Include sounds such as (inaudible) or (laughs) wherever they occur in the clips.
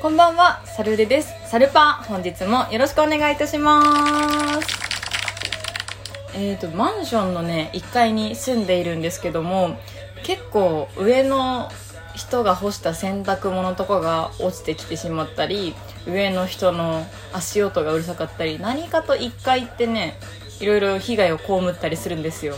こんばんは、サルデです。サルパ本日もよろしくお願いいたします。えーと、マンションのね、1階に住んでいるんですけども、結構上の人が干した洗濯物とかが落ちてきてしまったり、上の人の足音がうるさかったり、何かと1階ってね、いろいろ被害を被ったりするんですよ。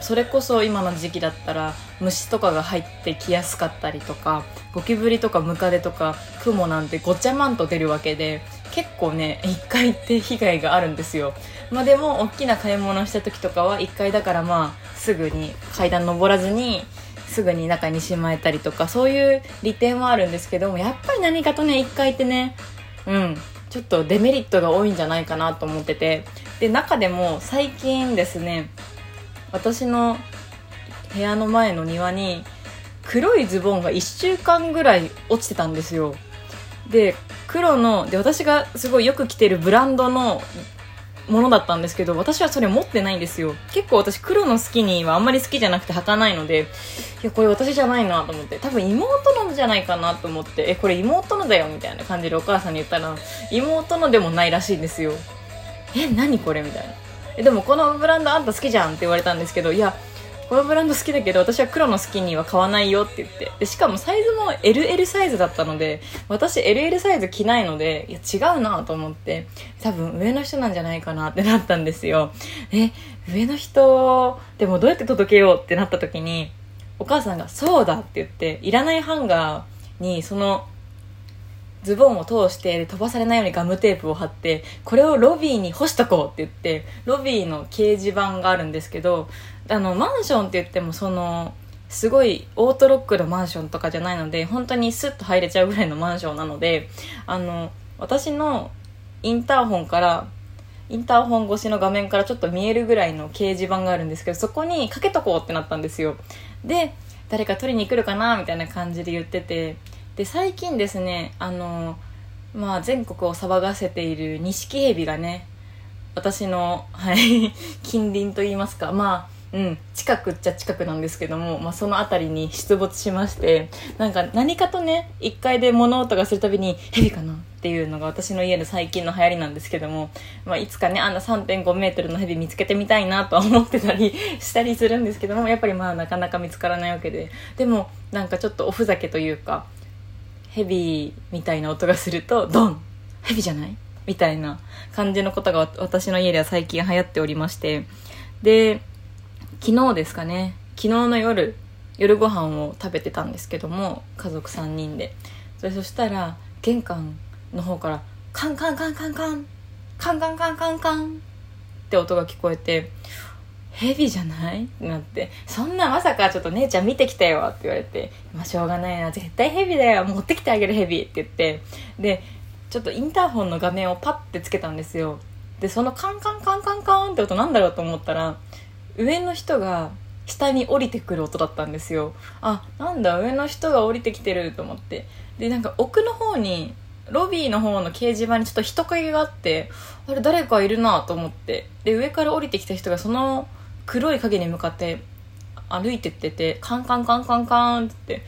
それこそ今の時期だったら虫とかが入ってきやすかったりとかゴキブリとかムカデとかクモなんてごちゃまんと出るわけで結構ね1階って被害があるんですよ。まあでも大きな買い物した時とかは1階だからまあすぐに階段登らずにすぐに中にしまえたりとかそういう利点はあるんですけどもやっぱり何かとね1階ってねうんちょっとデメリットが多いんじゃないかなと思ってて。で中でも最近ですね私の部屋の前の庭に黒いズボンが1週間ぐらい落ちてたんですよ。で黒ので私がすごいよく着てるブランドのものだったんですけど私はそれ持ってないんですよ。結構私黒のスキニーはあんまり好きじゃなくて履かないのでいやこれ私じゃないなと思って多分妹のじゃないかなと思ってえこれ妹のだよみたいな感じでお母さんに言ったら妹のでもないらしいんですよ。え何これみたいな。えでもこのブランドあんた好きじゃんって言われたんですけどいやこのブランド好きだけど私は黒のスキニーは買わないよって言ってでしかもサイズも LL サイズだったので私 LL サイズ着ないのでいや違うなと思って多分上の人なんじゃないかなってなったんですよ。え上の人でもどうやって届けようってなった時にお母さんが「そうだ」って言っていらないハンガーにそのズボンを通して飛ばされないようにガムテープを貼ってこれをロビーに干しとこうって言ってロビーの掲示板があるんですけどあのマンションって言ってもそのすごいオートロックのマンションとかじゃないので本当にスッと入れちゃうぐらいのマンションなのであの私のインターホンからインターホン越しの画面からちょっと見えるぐらいの掲示板があるんですけどそこにかけとこうってなったんですよ。で誰か取りに来るかなみたいな感じで言っててで最近ですねあの、まあ、全国を騒がせているニシキヘビがね私の、はい、(laughs) 近隣といいますかまあうん、近くっちゃ近くなんですけども、まあ、その辺りに出没しましてなんか何かとね1階で物音がするたびに「ヘビかな?」っていうのが私の家の最近の流行りなんですけども、まあ、いつかねあんな3 5メートルのヘビ見つけてみたいなとは思ってたり (laughs) したりするんですけどもやっぱりまあなかなか見つからないわけででもなんかちょっとおふざけというかヘビみたいな音がするとドンヘビじゃない？みたいな感じのことが私の家では最近流行っておりまして。で昨日ですかね。昨日の夜夜ご飯を食べてたんですけども家族3人で。そそしたら玄関の方からカンカンカンカンカンカンカンカンカンカンって音が聞こえてヘビじゃない？ってなって。そんなまさかちょっと姉ちゃん見てきたよって言われて。まあしょうがないな。絶対ヘビだよ。持ってきてあげるヘビって言って。でちょっとインターホンの画面をパッてつけたんですよ。でそのカンカンカンカンカンって音なんだろうと思ったら上の人が下に降りてくる音だったんですよ。あなんだ上の人が降りてきてると思って。でなんか奥の方にロビーの方の掲示板にちょっと人影があってあれ誰かいるなと思って。で上から降りてきた人がその黒い影に向かって歩いてっててカンカンカンカンカンって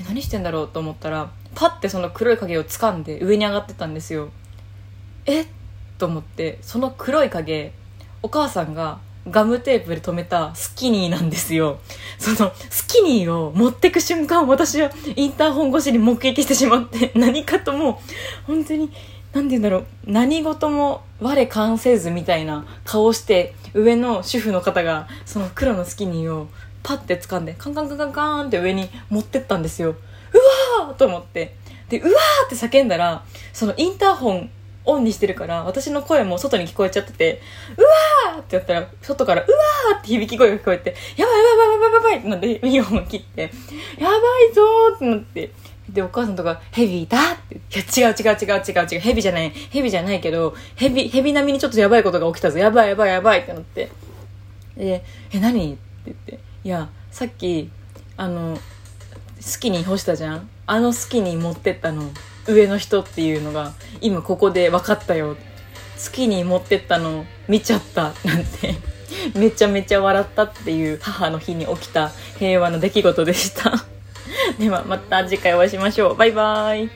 え何してんだろうと思ったらパッてその黒い影を掴んで上に上がってたんですよえ？っと思ってその黒い影お母さんがガムテープで留めたスキニーなんですよ。そのスキニーを持ってく瞬間私はインターホン越しに目撃してしまって何かともう本当に何て言うんだろう何事も我関せずみたいな顔して上の主婦の方がその黒のスキニーをパッて掴んでカンカンカンカンカンって上に持ってったんですよ。うわーと思って。で、うわーって叫んだらそのインターホンオンにしてるから私の声も外に聞こえちゃっててうわーってやったら外からうわーって響き声が聞こえてやばいやばいやばいやばいやばいってなってイヤホン切ってやばいぞーってなってでお母さんとかヘビだって。いや違う違う違う違う違う。ヘビじゃない。ヘビじゃないけどヘビヘビ並みにちょっとやばいことが起きたぞ。やばいやばいやばいってなって。でえ何？って言って。いやさっきあの好きに干したじゃん？あの好きに持ってったの上の人っていうのが今ここで分かったよ。好きに持ってったの見ちゃった。なんて。めちゃめちゃ笑ったっていう母の日に起きた平和な出来事でした。ではまた次回お会いしましょう。バイバーイ